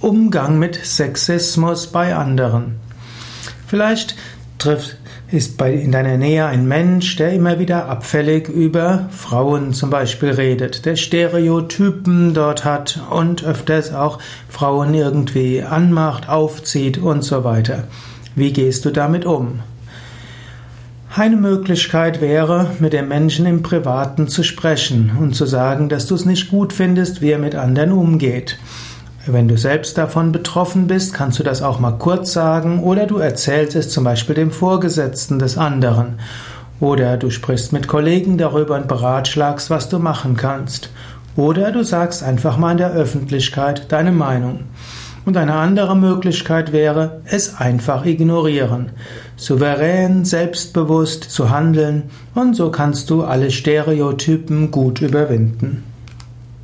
Umgang mit Sexismus bei anderen. Vielleicht trifft, ist bei, in deiner Nähe ein Mensch, der immer wieder abfällig über Frauen zum Beispiel redet, der Stereotypen dort hat und öfters auch Frauen irgendwie anmacht, aufzieht und so weiter. Wie gehst du damit um? Eine Möglichkeit wäre, mit dem Menschen im Privaten zu sprechen und zu sagen, dass du es nicht gut findest, wie er mit anderen umgeht. Wenn du selbst davon betroffen bist, kannst du das auch mal kurz sagen oder du erzählst es zum Beispiel dem Vorgesetzten des anderen. Oder du sprichst mit Kollegen darüber und beratschlagst, was du machen kannst. Oder du sagst einfach mal in der Öffentlichkeit deine Meinung. Und eine andere Möglichkeit wäre, es einfach ignorieren. Souverän, selbstbewusst zu handeln und so kannst du alle Stereotypen gut überwinden.